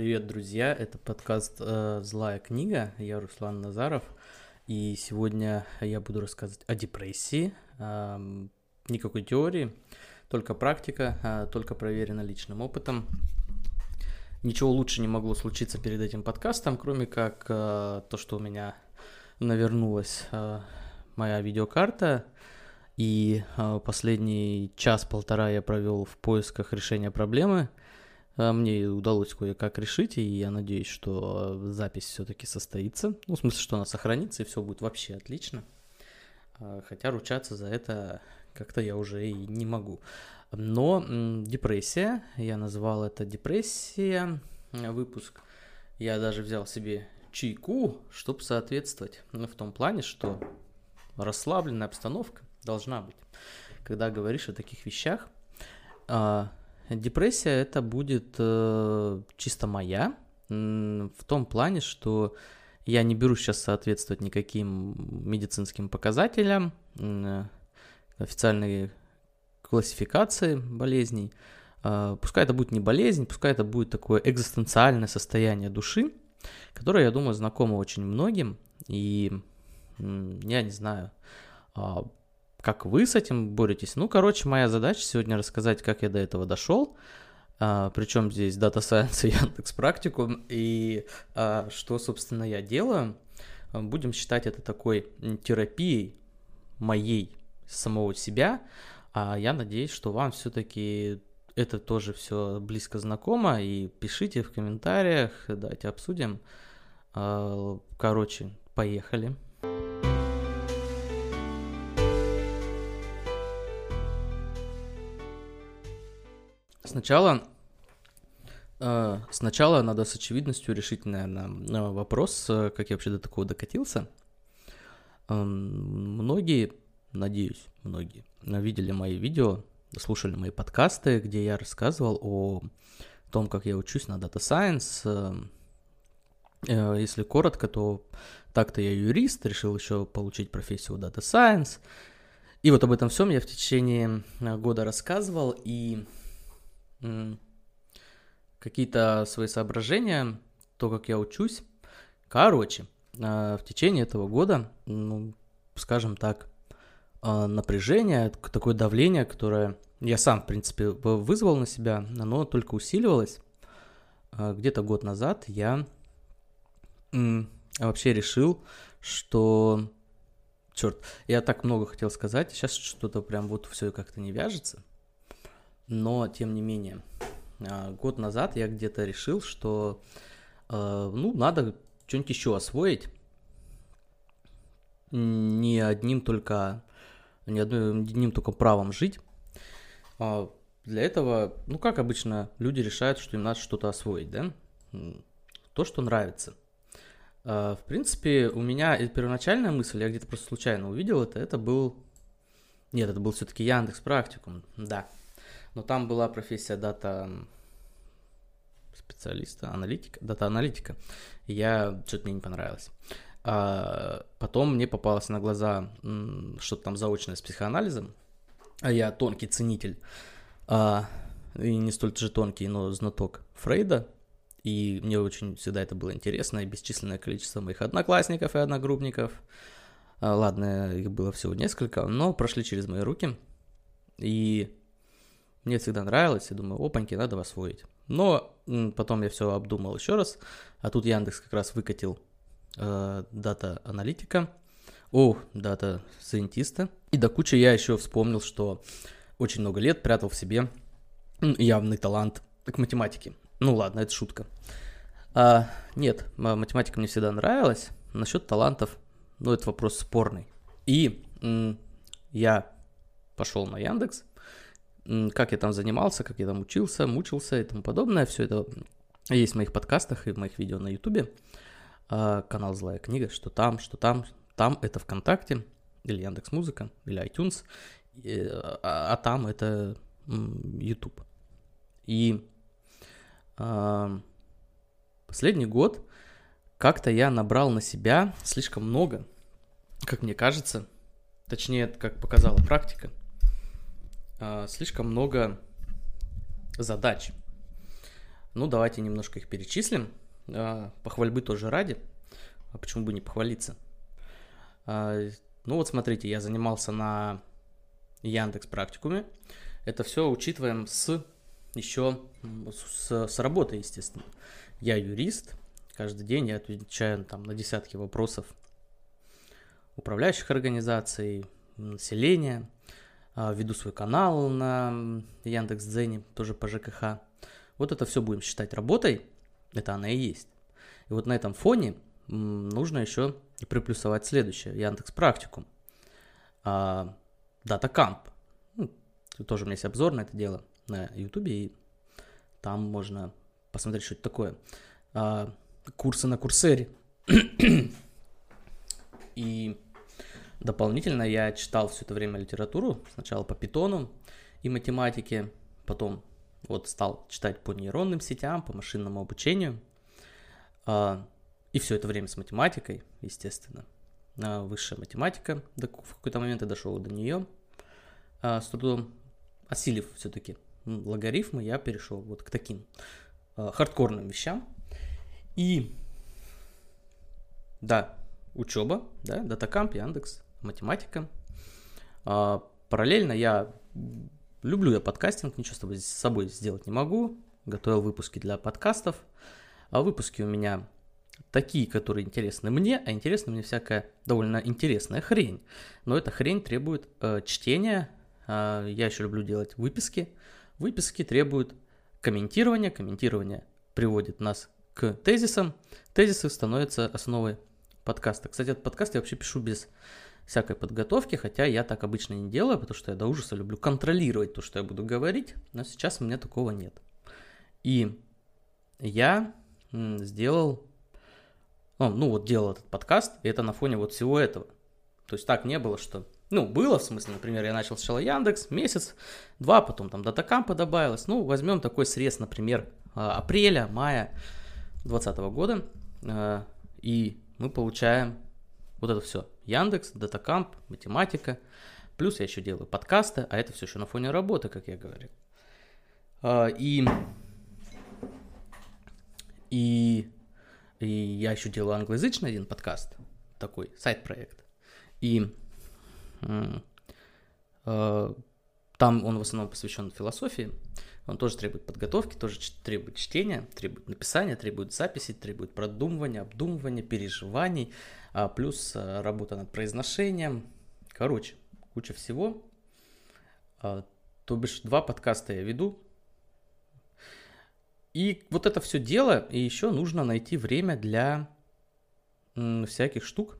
Привет, друзья! Это подкаст э, «Злая книга». Я Руслан Назаров. И сегодня я буду рассказывать о депрессии. Никакой теории, только практика, э, только проверено личным опытом. Ничего лучше не могло случиться перед этим подкастом, кроме как э, то, что у меня навернулась э, моя видеокарта. И последний час-полтора я провел в поисках решения проблемы – а, мне удалось кое-как решить, и я надеюсь, что запись все-таки состоится. Ну, в смысле, что она сохранится, и все будет вообще отлично. А, хотя ручаться за это как-то я уже и не могу. Но депрессия, я назвал это депрессия, выпуск. Я даже взял себе чайку, чтобы соответствовать. Ну, в том плане, что расслабленная обстановка должна быть. Когда говоришь о таких вещах, а, Депрессия это будет э, чисто моя, в том плане, что я не беру сейчас соответствовать никаким медицинским показателям, э, официальной классификации болезней. Э, пускай это будет не болезнь, пускай это будет такое экзистенциальное состояние души, которое, я думаю, знакомо очень многим. И я не знаю, а, как вы с этим боретесь? Ну, короче, моя задача сегодня рассказать, как я до этого дошел. А, причем здесь Data Science и Яндекс Практикум, и а, что, собственно, я делаю. Будем считать это такой терапией моей самого себя. А я надеюсь, что вам все-таки это тоже все близко знакомо. И пишите в комментариях, давайте обсудим. А, короче, поехали. Сначала, э, сначала надо с очевидностью решить, наверное, вопрос, э, как я вообще до такого докатился. Э, многие, надеюсь, многие видели мои видео, слушали мои подкасты, где я рассказывал о том, как я учусь на Data Science. Э, если коротко, то так-то я юрист, решил еще получить профессию Data Science. И вот об этом всем я в течение года рассказывал, и какие-то свои соображения, то, как я учусь. Короче, а, в течение этого года, ну, скажем так, а, напряжение, такое давление, которое я сам, в принципе, вызвал на себя, оно только усиливалось. А, где-то год назад я вообще решил, что... Черт, я так много хотел сказать, сейчас что-то прям вот все как-то не вяжется но тем не менее, а, год назад я где-то решил, что а, ну, надо что-нибудь еще освоить. Не одним только, не одним только правом жить. А, для этого, ну, как обычно, люди решают, что им надо что-то освоить, да? То, что нравится. В принципе, у меня первоначальная мысль, я где-то просто случайно увидел это, это был... Нет, это был все-таки Яндекс Практикум, да но там была профессия дата специалиста, аналитика, дата-аналитика. Я что-то мне не понравилось. А потом мне попалось на глаза что-то там заочное с психоанализом, а я тонкий ценитель, а, и не столь же тонкий, но знаток Фрейда, и мне очень всегда это было интересно, и бесчисленное количество моих одноклассников и одногруппников, а, ладно, их было всего несколько, но прошли через мои руки, и мне всегда нравилось, я думаю, опаньки, надо освоить. Но потом я все обдумал еще раз, а тут Яндекс как раз выкатил э, дата-аналитика, о, data scientist а. И до кучи я еще вспомнил, что очень много лет прятал в себе явный талант к математике. Ну ладно, это шутка. А, нет, математика мне всегда нравилась. Насчет талантов, ну это вопрос спорный. И м, я пошел на Яндекс, как я там занимался, как я там учился, мучился и тому подобное. Все это есть в моих подкастах и в моих видео на ютубе. А, канал «Злая книга», что там, что там. Там это ВКонтакте или Яндекс Музыка или iTunes, а, а там это YouTube. И а, последний год как-то я набрал на себя слишком много, как мне кажется, точнее, как показала практика – а, слишком много задач. Ну, давайте немножко их перечислим. А, похвальбы тоже ради. А почему бы не похвалиться? А, ну вот смотрите, я занимался на Яндекс практикуме. Это все учитываем с еще с, с работы, естественно. Я юрист, каждый день я отвечаю там на десятки вопросов управляющих организаций, населения, веду свой канал на Яндекс.Дзене, тоже по ЖКХ. Вот это все будем считать работой, это она и есть. И вот на этом фоне нужно еще приплюсовать следующее, Яндекс Практикум, а, DataCamp. Ну, тоже у меня есть обзор на это дело на YouTube, и там можно посмотреть, что это такое. А, курсы на Курсере. и дополнительно я читал все это время литературу, сначала по питону и математике, потом вот стал читать по нейронным сетям, по машинному обучению. А, и все это время с математикой, естественно. А, высшая математика, в какой-то момент я дошел до нее. А, с трудом осилив все-таки логарифмы, я перешел вот к таким хардкорным вещам. И да, учеба, да, датакамп, Яндекс, математика. Параллельно я люблю я подкастинг, ничего с, собой сделать не могу. Готовил выпуски для подкастов. А выпуски у меня такие, которые интересны мне, а интересна мне всякая довольно интересная хрень. Но эта хрень требует э, чтения. Э, я еще люблю делать выписки. Выписки требуют комментирования. Комментирование приводит нас к тезисам. Тезисы становятся основой подкаста. Кстати, этот подкаст я вообще пишу без всякой подготовки, хотя я так обычно не делаю, потому что я до ужаса люблю контролировать то, что я буду говорить, но сейчас у меня такого нет. И я сделал, ну, вот делал этот подкаст, и это на фоне вот всего этого. То есть так не было, что, ну, было в смысле, например, я начал сначала Яндекс, месяц, два, потом там Датакампа добавилось. Ну, возьмем такой срез, например, а, апреля, мая 2020 года, а, и мы получаем вот это все. Яндекс, Датакамп, математика. Плюс я еще делаю подкасты, а это все еще на фоне работы, как я говорил. А, и, и, и я еще делаю англоязычный один подкаст, такой сайт-проект. И э, там он в основном посвящен философии. Он тоже требует подготовки, тоже требует чтения, требует написания, требует записи, требует продумывания, обдумывания, переживаний, а плюс а, работа над произношением. Короче, куча всего. А, то бишь, два подкаста я веду. И вот это все дело, и еще нужно найти время для всяких штук,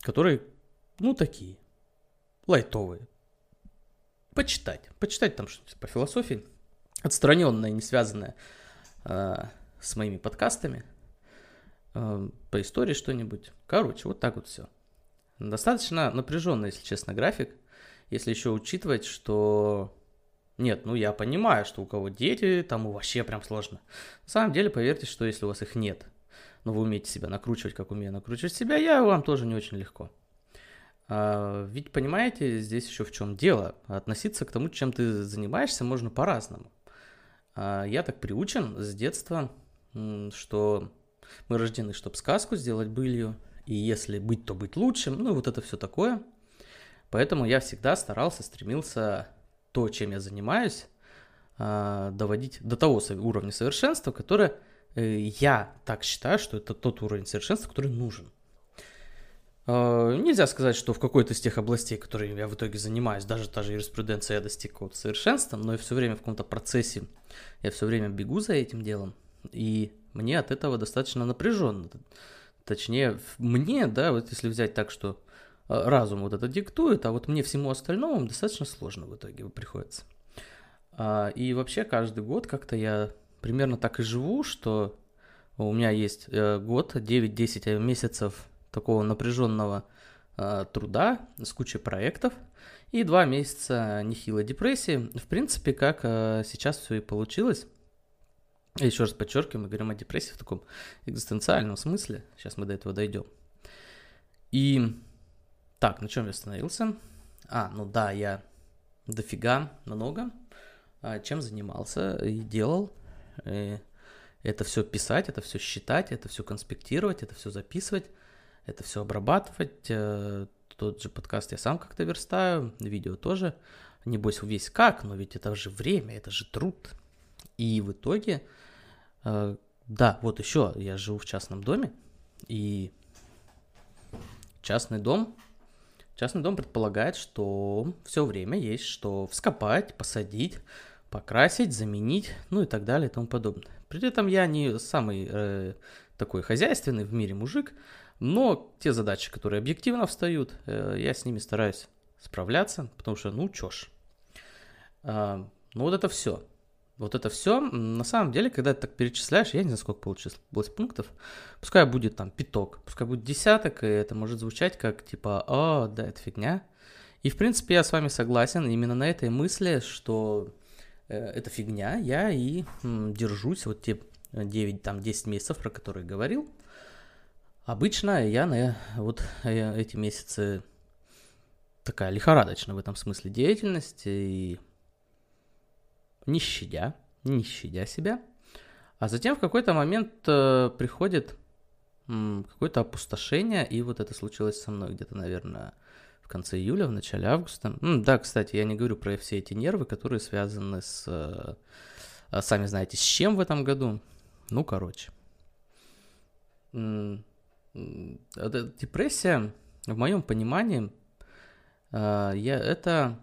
которые, ну, такие, лайтовые. Почитать. Почитать там что-нибудь по философии, отстраненное, не связанное э, с моими подкастами – Э, по истории что-нибудь. Короче, вот так вот все. Достаточно напряженный, если честно, график. Если еще учитывать, что... Нет, ну я понимаю, что у кого дети, тому вообще прям сложно. На самом деле, поверьте, что если у вас их нет, но вы умеете себя накручивать, как умею накручивать себя, я вам тоже не очень легко. А, ведь понимаете, здесь еще в чем дело. Относиться к тому, чем ты занимаешься, можно по-разному. А, я так приучен с детства, что мы рождены, чтобы сказку сделать былью, и если быть, то быть лучшим, ну и вот это все такое. Поэтому я всегда старался, стремился то, чем я занимаюсь, а, доводить до того уровня совершенства, которое э, я так считаю, что это тот уровень совершенства, который нужен. А, нельзя сказать, что в какой-то из тех областей, которые я в итоге занимаюсь, даже та же юриспруденция, я достиг какого-то совершенства, но я все время в каком-то процессе, я все время бегу за этим делом, и мне от этого достаточно напряженно. Точнее, мне, да, вот если взять так, что э, разум вот это диктует, а вот мне всему остальному достаточно сложно в итоге приходится. А, и вообще каждый год как-то я примерно так и живу, что у меня есть э, год, 9-10 месяцев такого напряженного э, труда с кучей проектов и два месяца нехилой депрессии. В принципе, как сейчас все и получилось. Еще раз подчеркиваю, мы говорим о депрессии в таком экзистенциальном смысле. Сейчас мы до этого дойдем. И так, на чем я остановился? А, ну да, я дофига много а, чем занимался и делал. И это все писать, это все считать, это все конспектировать, это все записывать, это все обрабатывать. Э, тот же подкаст я сам как-то верстаю, видео тоже. Небось весь как, но ведь это же время, это же труд. И в итоге, э, да, вот еще я живу в частном доме, и частный дом, частный дом предполагает, что все время есть что вскопать, посадить, покрасить, заменить, ну и так далее и тому подобное. При этом я не самый э, такой хозяйственный в мире мужик, но те задачи, которые объективно встают, э, я с ними стараюсь справляться, потому что, ну, чё ж. Э, ну, вот это все. Вот это все, на самом деле, когда ты так перечисляешь, я не знаю, сколько получилось пунктов, пускай будет там пяток, пускай будет десяток, и это может звучать как типа, о, да, это фигня. И, в принципе, я с вами согласен именно на этой мысли, что э, это фигня, я и держусь вот те 9, там, 10 месяцев, про которые говорил. Обычно я на вот э, эти месяцы такая лихорадочная в этом смысле деятельность, и не щадя, не щадя себя. А затем в какой-то момент э, приходит какое-то опустошение, и вот это случилось со мной где-то, наверное, в конце июля, в начале августа. Да, кстати, я не говорю про все эти нервы, которые связаны с... Э, а сами знаете, с чем в этом году. Ну, короче. Депрессия, в моем понимании, э, я, это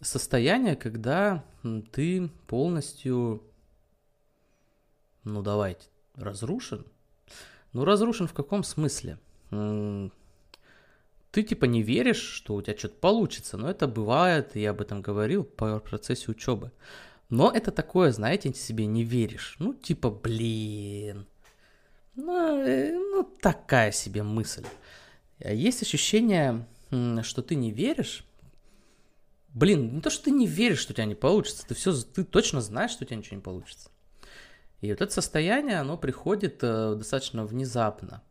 состояние, когда ты полностью, ну давайте, разрушен. Ну разрушен в каком смысле? Ты типа не веришь, что у тебя что-то получится, но это бывает, я об этом говорил по процессе учебы. Но это такое, знаете, себе не веришь. Ну типа, блин, ну, э, ну такая себе мысль. Есть ощущение, что ты не веришь, Блин, не то, что ты не веришь, что у тебя не получится, ты все, ты точно знаешь, что у тебя ничего не получится. И вот это состояние, оно приходит э, достаточно внезапно.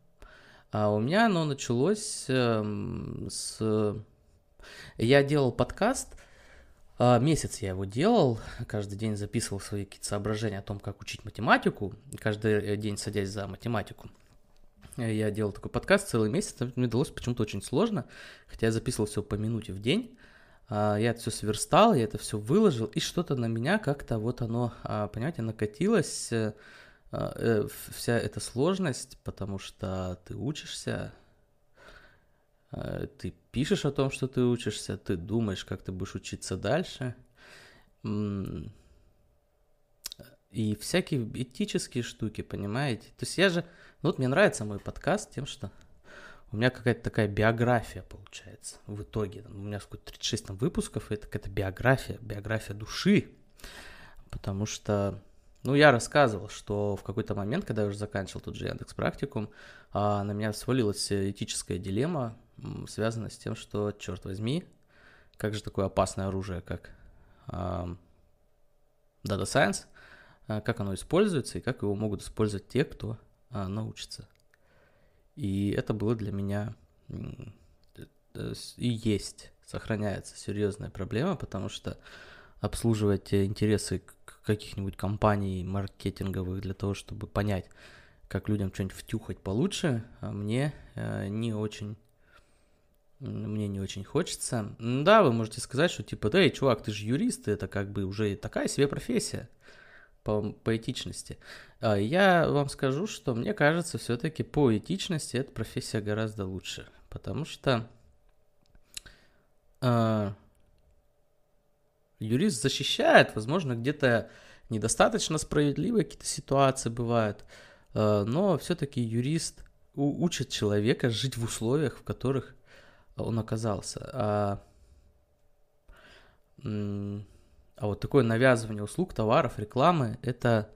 А у меня оно началось э, с... Я делал подкаст, месяц я его делал, каждый день записывал свои какие-то соображения о том, как учить математику, каждый день садясь за математику. Я делал такой подкаст целый месяц, мне удалось почему-то очень сложно, хотя я записывал все по минуте в день. А, я это все сверстал, я это все выложил, и что-то на меня как-то вот оно, а, понимаете, накатилось, э, а, э, вся эта сложность, потому что ты учишься, ты пишешь о том, что ты учишься, ты думаешь, как ты будешь учиться дальше, и всякие этические штуки, понимаете? То есть я же, ну вот мне нравится мой подкаст тем, что у меня какая-то такая биография получается в итоге. У меня сколько 36 там, выпусков, и это какая-то биография, биография души. Потому что, ну, я рассказывал, что в какой-то момент, когда я уже заканчивал тот же Яндекс практикум, а, на меня свалилась этическая дилемма, связанная с тем, что, черт возьми, как же такое опасное оружие, как Data Science, а, как оно используется и как его могут использовать те, кто а, научится. И это было для меня э, и есть, сохраняется серьезная проблема, потому что обслуживать интересы каких-нибудь компаний маркетинговых для того, чтобы понять, как людям что-нибудь втюхать получше, а мне э, не очень мне не очень хочется. Да, вы можете сказать, что типа, да, чувак, ты же юрист, это как бы уже такая себе профессия по, по этичности. А, я вам скажу, что мне кажется, все-таки по этичности эта профессия гораздо лучше, потому что э, юрист защищает, возможно, где-то недостаточно справедливые какие-то ситуации бывают, э, но все-таки юрист учит человека жить в условиях, в которых он оказался. А, а вот такое навязывание услуг, товаров, рекламы, это,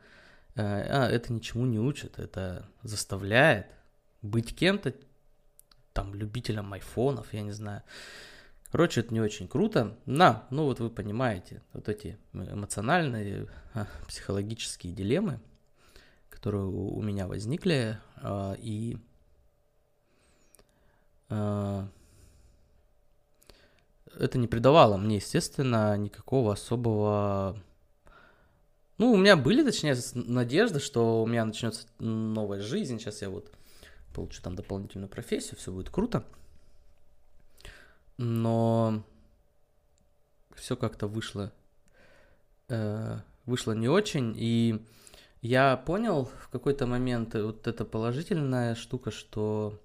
э, а, это ничему не учит, это заставляет быть кем-то, там, любителем айфонов, я не знаю. Короче, это не очень круто. На, ну вот вы понимаете, вот эти эмоциональные, а, психологические дилеммы, которые у меня возникли, а, и а, это не придавало мне, естественно, никакого особого Ну, у меня были, точнее, надежды, что у меня начнется новая жизнь. Сейчас я вот получу там дополнительную профессию, все будет круто. Но все как-то вышло, э, вышло не очень. И я понял в какой-то момент вот эта положительная штука, что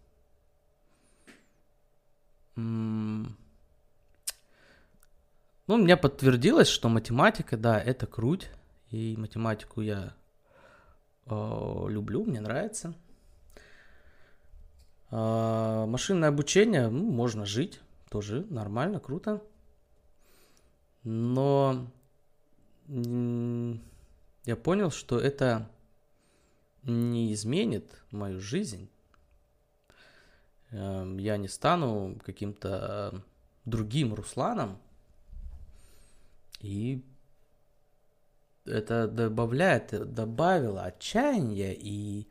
ну, у меня подтвердилось, что математика, да, это круть. И математику я э, люблю, мне нравится. Э, машинное обучение, ну, можно жить, тоже нормально, круто. Но я понял, что это не изменит мою жизнь. Эм, я не стану каким-то другим Русланом. И это добавляет, добавило отчаяние и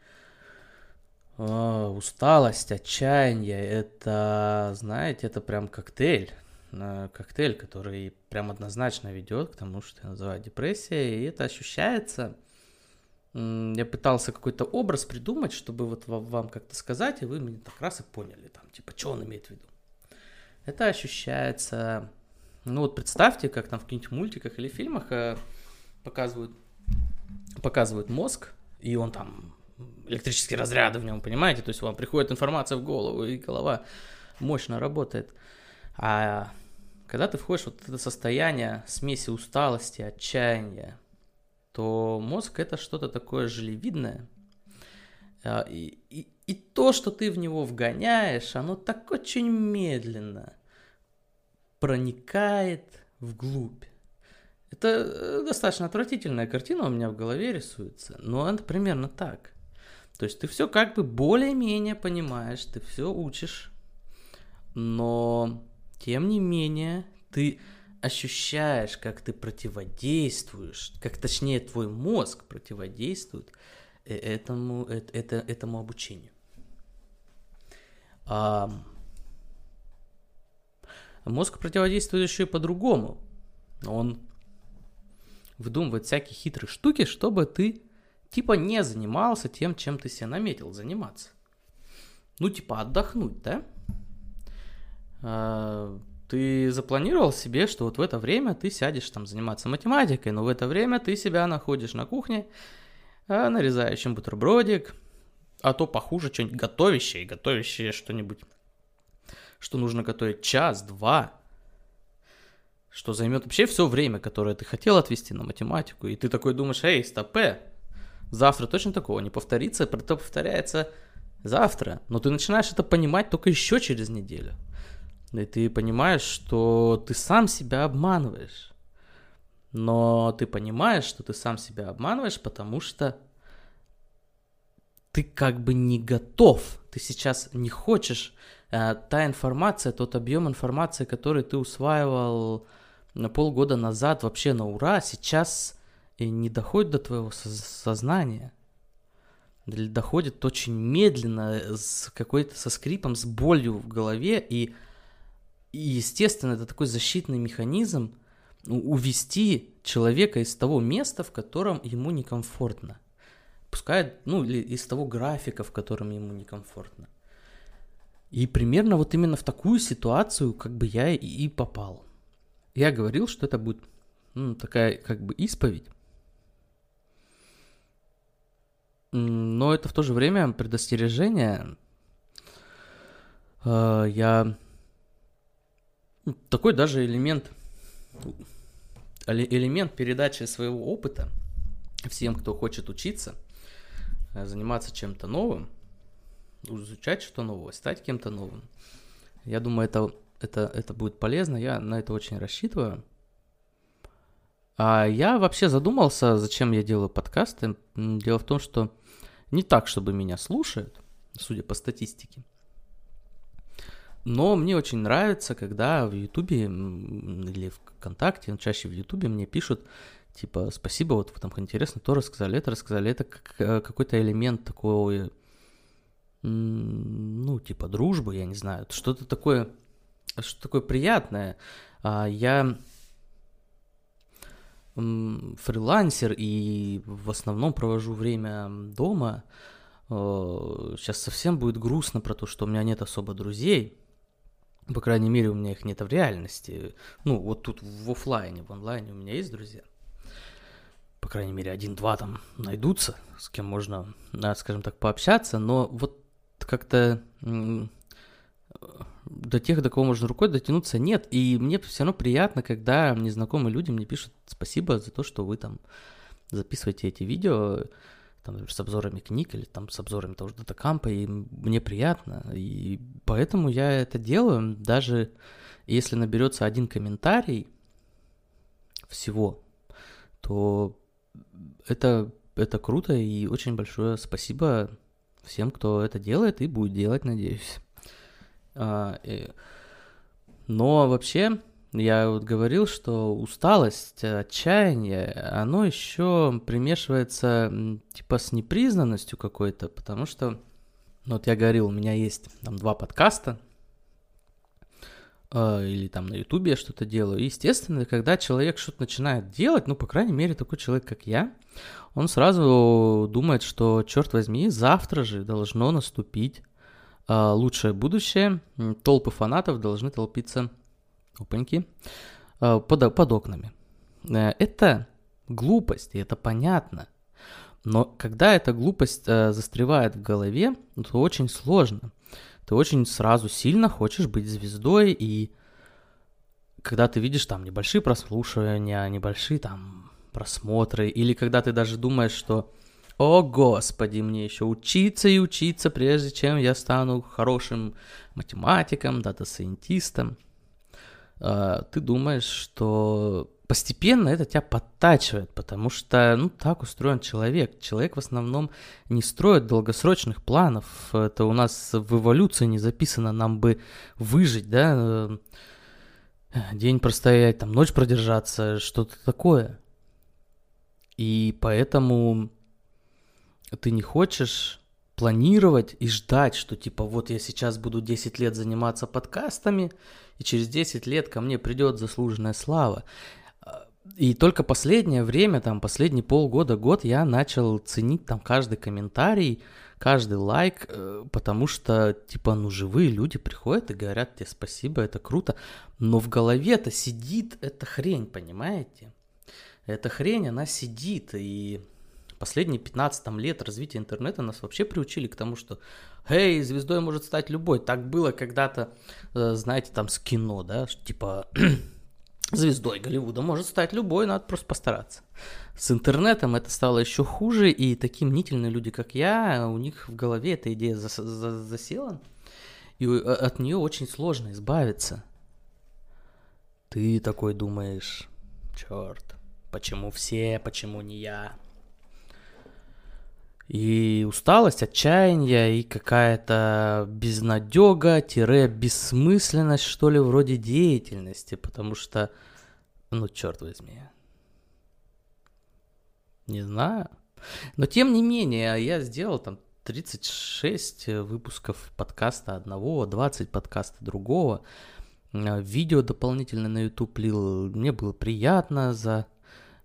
э, усталость, отчаяние. Это, знаете, это прям коктейль. Э, коктейль, который прям однозначно ведет к тому, что я называю депрессией. И это ощущается. Я пытался какой-то образ придумать, чтобы вот вам как-то сказать, и вы мне так раз и поняли, там, типа, что он имеет в виду. Это ощущается... Ну вот представьте, как там в каких-нибудь мультиках или фильмах э, показывают, показывают мозг, и он там электрические разряды в нем, понимаете? То есть вам приходит информация в голову, и голова мощно работает. А когда ты входишь в вот это состояние смеси усталости, отчаяния, то мозг это что-то такое желевидное. А, и, и, и то, что ты в него вгоняешь, оно так очень медленно проникает вглубь. Это э, достаточно отвратительная картина у меня в голове рисуется, но это примерно так. То есть ты все как бы более-менее понимаешь, ты все учишь, но тем не менее ты ощущаешь, как ты противодействуешь, как точнее твой мозг противодействует э, этому, это, этому обучению. Мозг противодействует еще и по-другому. Он выдумывает всякие хитрые штуки, чтобы ты типа не занимался тем, чем ты себе наметил заниматься. Ну, типа отдохнуть, да? А, ты запланировал себе, что вот в это время ты сядешь там заниматься математикой, но в это время ты себя находишь на кухне, а, нарезающим бутербродик, а то похуже что-нибудь готовящее, готовящее что-нибудь, что нужно готовить час-два, что займет вообще все время, которое ты хотел отвести на математику, и ты такой думаешь, эй, стопе, завтра точно такого не повторится, это повторяется завтра, но ты начинаешь это понимать только еще через неделю. И ты понимаешь, что ты сам себя обманываешь. Но ты понимаешь, что ты сам себя обманываешь, потому что ты как бы не готов. Ты сейчас не хочешь. Э, та информация, тот объем информации, который ты усваивал на полгода назад вообще на ура, сейчас не доходит до твоего сознания. Доходит очень медленно, с какой-то со скрипом, с болью в голове, и, и естественно, это такой защитный механизм увести человека из того места, в котором ему некомфортно. Пускай, ну, или из того графика, в котором ему некомфортно. И примерно вот именно в такую ситуацию, как бы я и попал. Я говорил, что это будет ну, такая как бы исповедь. Но это в то же время предостережение. А, я ну, такой даже элемент элемент передачи своего опыта всем, кто хочет учиться, э, заниматься чем-то новым, изучать что-то новое, стать кем-то новым. Я думаю, это это, это будет полезно, я на это очень рассчитываю. А я вообще задумался, зачем я делаю подкасты. Дело в том, что не так, чтобы меня слушают, судя по статистике. Но мне очень нравится, когда в Ютубе или ВКонтакте, но чаще в Ютубе мне пишут, типа, спасибо, вот вы там интересно то рассказали, это рассказали. Это э, какой-то элемент такой, ну, типа, дружбы, я не знаю, что-то такое что такое приятное. А, я фрилансер и в основном провожу время дома, сейчас совсем будет грустно про то, что у меня нет особо друзей. По крайней мере, у меня их нет в реальности. Ну, вот тут в офлайне, в онлайне у меня есть друзья. По крайней мере, один-два там найдутся, с кем можно, скажем так, пообщаться. Но вот как-то до тех, до кого можно рукой дотянуться, нет. И мне все равно приятно, когда незнакомые люди мне пишут спасибо за то, что вы там записываете эти видео, там, с обзорами книг или там с обзорами того же датакампа, и мне приятно. И поэтому я это делаю, даже если наберется один комментарий всего, то это, это круто и очень большое спасибо всем, кто это делает и будет делать, надеюсь. А, но вообще, я вот говорил, что усталость, отчаяние, оно еще примешивается типа с непризнанностью какой-то, потому что, ну, вот я говорил, у меня есть там два подкаста, или там на Ютубе я что-то делаю. И, естественно, когда человек что-то начинает делать, ну, по крайней мере, такой человек, как я, он сразу думает, что, черт возьми, завтра же должно наступить э, лучшее будущее, толпы фанатов должны толпиться опаньки, э, под, под окнами. Э, это глупость, и это понятно. Но когда эта глупость э, застревает в голове, то очень сложно. Ты очень сразу сильно хочешь быть звездой, и когда ты видишь там небольшие прослушивания, небольшие там просмотры, или когда ты даже думаешь, что «О, Господи, мне еще учиться и учиться, прежде чем я стану хорошим математиком, дата-сайентистом», а, ты думаешь, что постепенно это тебя подтачивает, потому что, ну, так устроен человек. Человек в основном не строит долгосрочных планов. Это у нас в эволюции не записано, нам бы выжить, да, э, день простоять, там, ночь продержаться, что-то такое. И поэтому ты не хочешь планировать и ждать, что типа вот я сейчас буду 10 лет заниматься подкастами, и через 10 лет ко мне придет заслуженная слава. И только последнее время, там, последние полгода, год я начал ценить там каждый комментарий, каждый лайк, э, потому что, типа, ну, живые люди приходят и говорят тебе спасибо, это круто, но в голове-то сидит эта хрень, понимаете? Эта хрень, она сидит, и последние 15 там, лет развития интернета нас вообще приучили к тому, что «Эй, звездой может стать любой». Так было когда-то, э, знаете, там с кино, да, типа звездой Голливуда может стать любой, надо просто постараться. С интернетом это стало еще хуже, и такие мнительные люди, как я, у них в голове эта идея зас- за- засела, и от нее очень сложно избавиться. Ты такой думаешь, черт, почему все, почему не я? И усталость, отчаяние, и какая-то безнадега-бессмысленность, что ли, вроде деятельности, потому что, ну, черт возьми, не знаю. Но тем не менее, я сделал там 36 выпусков подкаста одного, 20 подкаста другого, видео дополнительно на YouTube лил. Мне было приятно за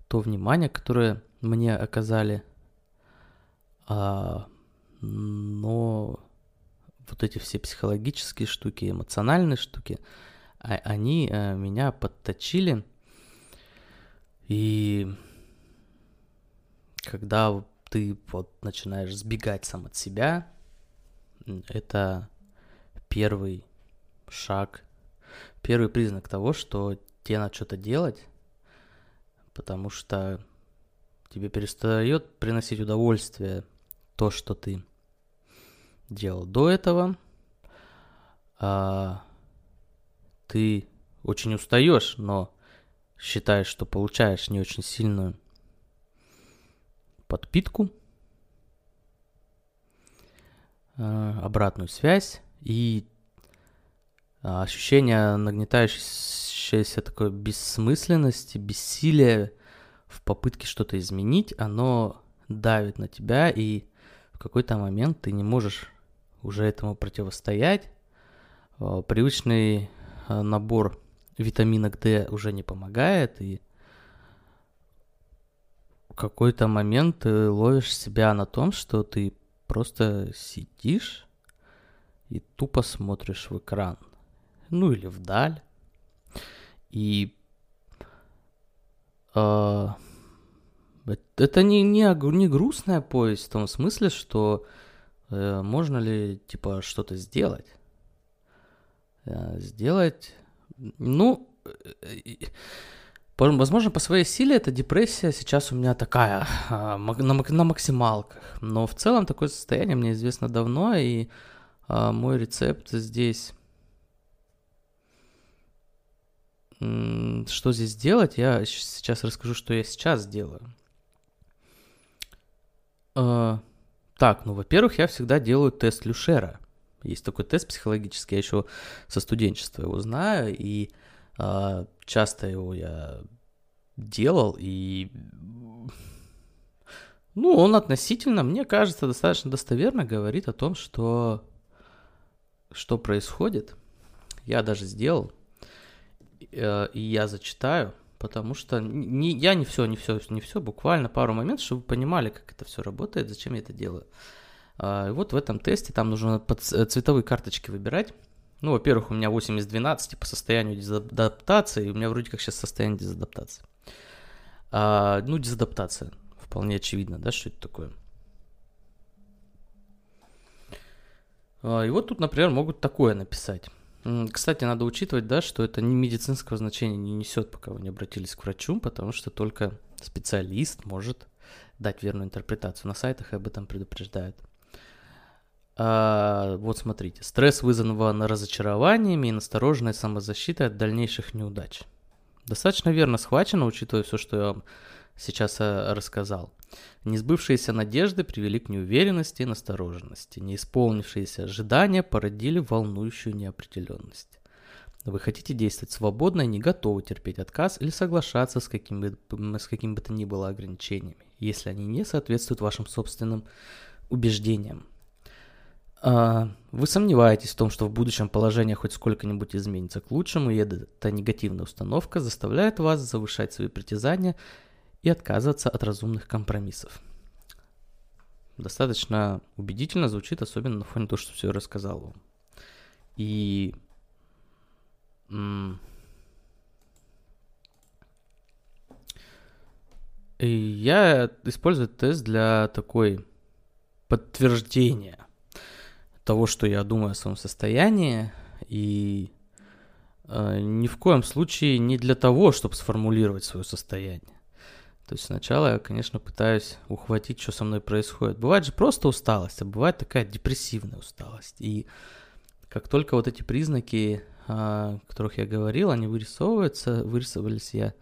то внимание, которое мне оказали а, но вот эти все психологические штуки, эмоциональные штуки, а, они а, меня подточили. И когда ты вот начинаешь сбегать сам от себя, это первый шаг, первый признак того, что тебе надо что-то делать, потому что тебе перестает приносить удовольствие то, что ты делал до этого, а, ты очень устаешь, но считаешь, что получаешь не очень сильную подпитку, а, обратную связь и а, ощущение нагнетающейся такой бессмысленности, бессилия в попытке что-то изменить, оно давит на тебя и какой-то момент ты не можешь уже этому противостоять. А, привычный а, набор витаминок D уже не помогает, и в какой-то момент ты ловишь себя на том, что ты просто сидишь и тупо смотришь в экран. Ну или вдаль. И э, это не, не, не грустная повесть в том смысле, что э, можно ли типа что-то сделать. Э, сделать, ну, э, Возможно, по своей силе эта депрессия сейчас у меня такая, а, на, на максималках. Но в целом такое состояние мне известно давно, и а, мой рецепт здесь... Что здесь делать? Я сейчас расскажу, что я сейчас делаю. А, так, ну, во-первых, я всегда делаю тест Люшера. Есть такой тест психологический, я еще со студенчества его знаю, и а, часто его я делал, и ну, он относительно, мне кажется, достаточно достоверно говорит о том, что, что происходит. Я даже сделал, э, и я зачитаю, потому что не, я не все, не все, не все, буквально пару моментов, чтобы вы понимали, как это все работает, зачем я это делаю. А, и вот в этом тесте там нужно под цветовые карточки выбирать. Ну, во-первых, у меня 8 из 12 по состоянию дезадаптации, у меня вроде как сейчас состояние дезадаптации. А, ну, дезадаптация. Вполне очевидно, да, что это такое. А, и вот тут, например, могут такое написать. Кстати, надо учитывать, да, что это не медицинского значения не несет, пока вы не обратились к врачу, потому что только специалист может дать верную интерпретацию. На сайтах об этом предупреждают. А, вот смотрите. Стресс вызван разочарованиями и настороженной самозащитой от дальнейших неудач. Достаточно верно схвачено, учитывая все, что я вам сейчас а, рассказал. Несбывшиеся надежды привели к неуверенности и настороженности. Неисполнившиеся ожидания породили волнующую неопределенность. Вы хотите действовать свободно и не готовы терпеть отказ или соглашаться с каким бы, с каким бы то ни было ограничениями, если они не соответствуют вашим собственным убеждениям. А, вы сомневаетесь в том, что в будущем положение хоть сколько-нибудь изменится к лучшему, и эта негативная установка заставляет вас завышать свои притязания и отказываться от разумных компромиссов. Достаточно убедительно звучит, особенно на фоне того, что все рассказал вам. И и я использую тест для такой подтверждения того, что я думаю о своем состоянии, и э, ни в коем случае не для того, чтобы сформулировать свое состояние. То есть сначала я, конечно, пытаюсь ухватить, что со мной происходит. Бывает же просто усталость, а бывает такая депрессивная усталость. И как только вот эти признаки, о которых я говорил, они вырисовываются, вырисовывались, я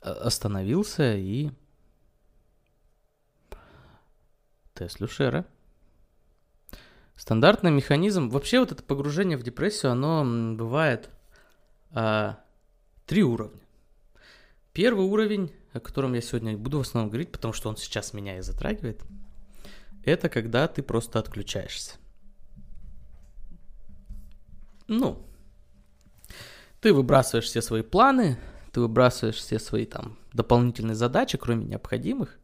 остановился и тест Люшера – Стандартный механизм. Вообще вот это погружение в депрессию, оно бывает а, три уровня. Первый уровень, о котором я сегодня буду в основном говорить, потому что он сейчас меня и затрагивает, это когда ты просто отключаешься. Ну, ты выбрасываешь все свои планы, ты выбрасываешь все свои там дополнительные задачи, кроме необходимых,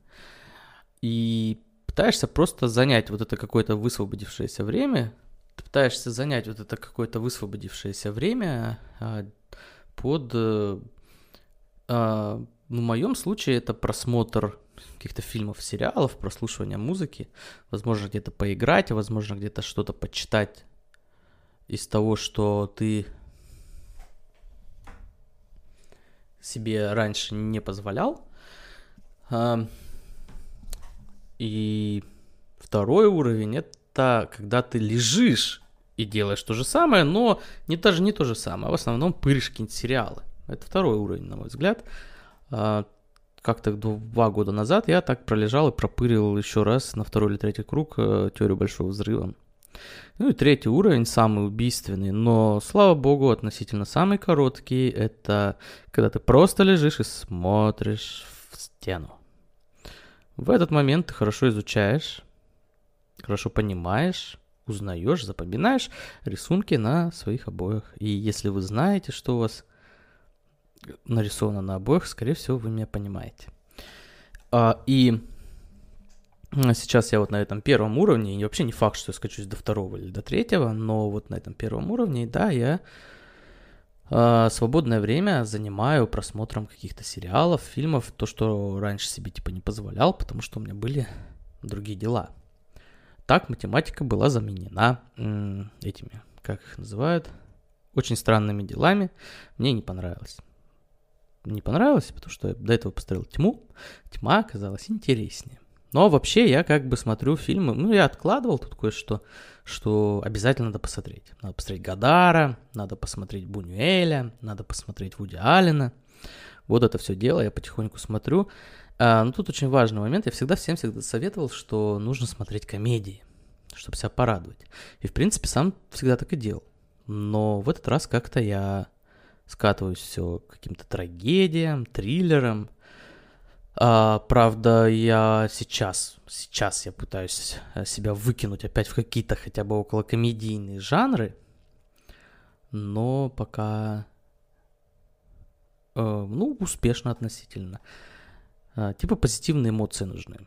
и пытаешься просто занять вот это какое-то высвободившееся время, ты пытаешься занять вот это какое-то высвободившееся время а, под, ну, в моем случае это просмотр каких-то фильмов, сериалов, прослушивание музыки, возможно, где-то поиграть, а возможно, где-то что-то почитать из того, что ты себе раньше не позволял. И второй уровень это когда ты лежишь и делаешь то же самое, но не даже не то же самое, а в основном пыришь какие-нибудь сериалы. Это второй уровень, на мой взгляд. А, как-то два года назад я так пролежал и пропырил еще раз на второй или третий круг э, теорию большого взрыва. Ну и третий уровень, самый убийственный, но, слава богу, относительно самый короткий, это когда ты просто лежишь и смотришь в стену. В этот момент ты хорошо изучаешь, хорошо понимаешь, узнаешь, запоминаешь рисунки на своих обоях. И если вы знаете, что у вас нарисовано на обоях, скорее всего, вы меня понимаете. А, и сейчас я вот на этом первом уровне, и вообще не факт, что я скачусь до второго или до третьего, но вот на этом первом уровне, да, я а, свободное время занимаю просмотром каких-то сериалов, фильмов, то, что раньше себе типа не позволял, потому что у меня были другие дела. Так математика была заменена этими, как их называют, очень странными делами. Мне не понравилось. Не понравилось, потому что я до этого посмотрел тьму. Тьма оказалась интереснее. Но вообще я как бы смотрю фильмы, ну я откладывал тут кое-что, что обязательно надо посмотреть. Надо посмотреть Гадара, надо посмотреть Бунюэля, надо посмотреть Вуди Аллена. Вот это все дело я потихоньку смотрю. А, но тут очень важный момент. Я всегда всем всегда советовал, что нужно смотреть комедии, чтобы себя порадовать. И в принципе сам всегда так и делал. Но в этот раз как-то я скатываюсь все к каким-то трагедиям, триллерам, а, правда, я сейчас, сейчас я пытаюсь э, себя выкинуть опять в какие-то хотя бы около комедийные жанры, но пока, э, ну, успешно относительно. А, типа позитивные эмоции нужны.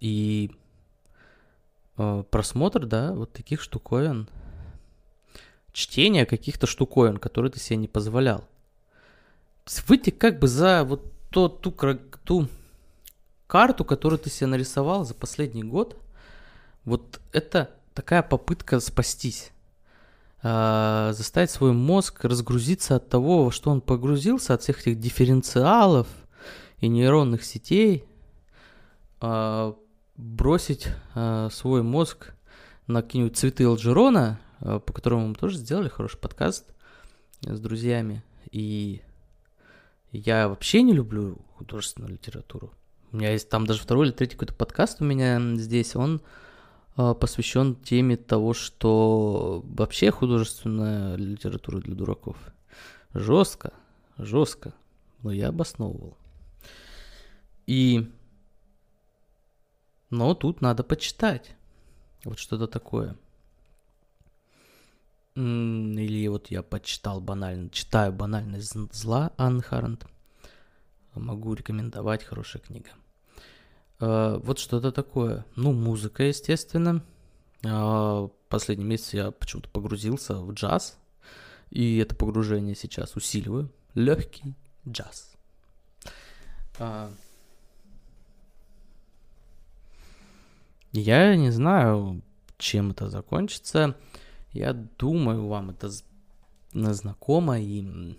И э, просмотр, да, вот таких штуковин, чтение каких-то штуковин, которые ты себе не позволял. Выйти как бы за вот то, ту, ту карту, которую ты себе нарисовал за последний год, вот это такая попытка спастись. Э, заставить свой мозг разгрузиться от того, во что он погрузился, от всех этих дифференциалов и нейронных сетей, э, бросить э, свой мозг на какие-нибудь цветы Алджерона, по которому мы тоже сделали хороший подкаст с друзьями, и я вообще не люблю художественную литературу. У меня есть там даже второй или третий какой-то подкаст у меня здесь, он э, посвящен теме того, что вообще художественная литература для дураков. Жестко, жестко, но я обосновывал. И... Но тут надо почитать. Вот что-то такое. Или вот я почитал банально, читаю банальность зла Анны. Могу рекомендовать, хорошая книга. А, вот что-то такое. Ну, музыка, естественно. А, последний месяц я почему-то погрузился в джаз. И это погружение сейчас усиливаю. Легкий джаз. А, я не знаю, чем это закончится. Я думаю, вам это знакомо, и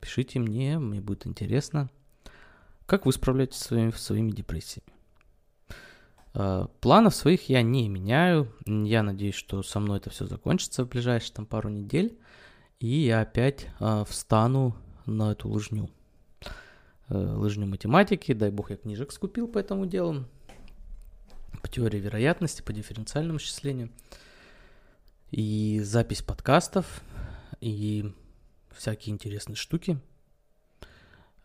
пишите мне, мне будет интересно, как вы справляетесь со своими, своими депрессиями. А, планов своих я не меняю. Я надеюсь, что со мной это все закончится в ближайшие там пару недель. И я опять э, встану на эту лыжню. Э, лыжню математики. Дай бог, я книжек скупил по этому делу. По теории вероятности, по дифференциальному исчислению и запись подкастов, и всякие интересные штуки.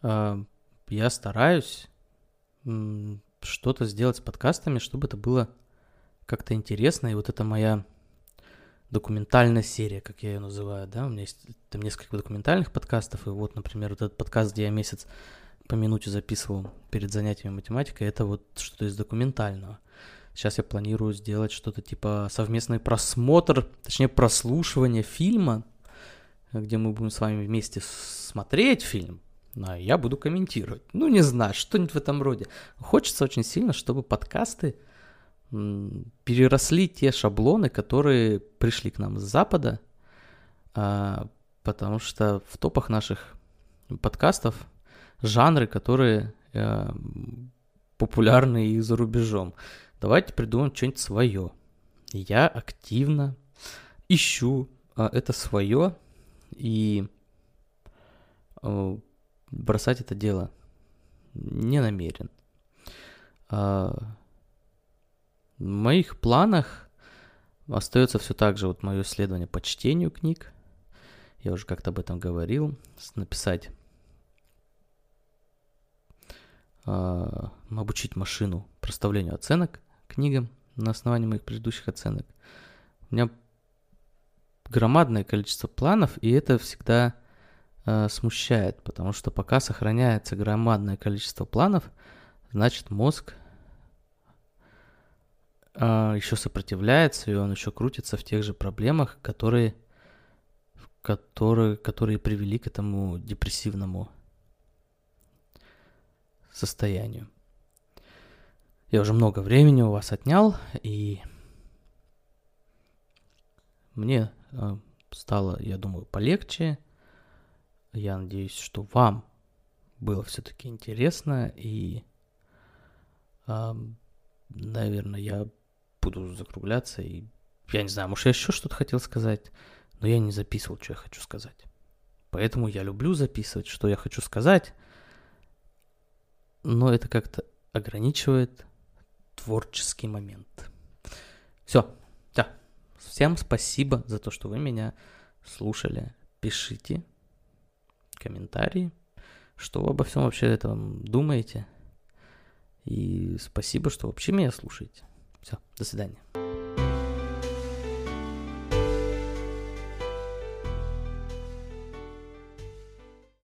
А, я стараюсь что-то сделать с подкастами, чтобы это было как-то интересно. И вот это моя документальная серия, как я ее называю, да, у меня есть там несколько документальных подкастов, и вот, например, вот этот подкаст, где я месяц по минуте записывал перед занятиями математикой, это вот что-то из документального. Сейчас я планирую сделать что-то типа совместный просмотр, точнее прослушивание фильма, где мы будем с вами вместе смотреть фильм, а я буду комментировать. Ну, не знаю, что-нибудь в этом роде. Хочется очень сильно, чтобы подкасты переросли те шаблоны, которые пришли к нам с Запада, а, потому что в топах наших подкастов жанры, которые э, популярны и за рубежом. Давайте придумаем что-нибудь свое. Я активно ищу а, это свое и а, бросать это дело не намерен. А, в моих планах остается все так же вот мое исследование по чтению книг. Я уже как-то об этом говорил. Написать обучить машину проставлению оценок книгам на основании моих предыдущих оценок. У меня громадное количество планов, и это всегда э, смущает, потому что пока сохраняется громадное количество планов, значит мозг э, еще сопротивляется, и он еще крутится в тех же проблемах, которые, которые, которые привели к этому депрессивному состоянию. Я уже много времени у вас отнял, и мне э, стало, я думаю, полегче. Я надеюсь, что вам было все-таки интересно, и, наверное, я буду закругляться, и я не знаю, может, я еще что-то хотел сказать, но я не записывал, что я хочу сказать. Поэтому я люблю записывать, что я хочу сказать, но это как-то ограничивает творческий момент. Все, да. Всем спасибо за то, что вы меня слушали. Пишите комментарии, что вы обо всем вообще этом думаете. И спасибо, что вообще меня слушаете. Все, до свидания.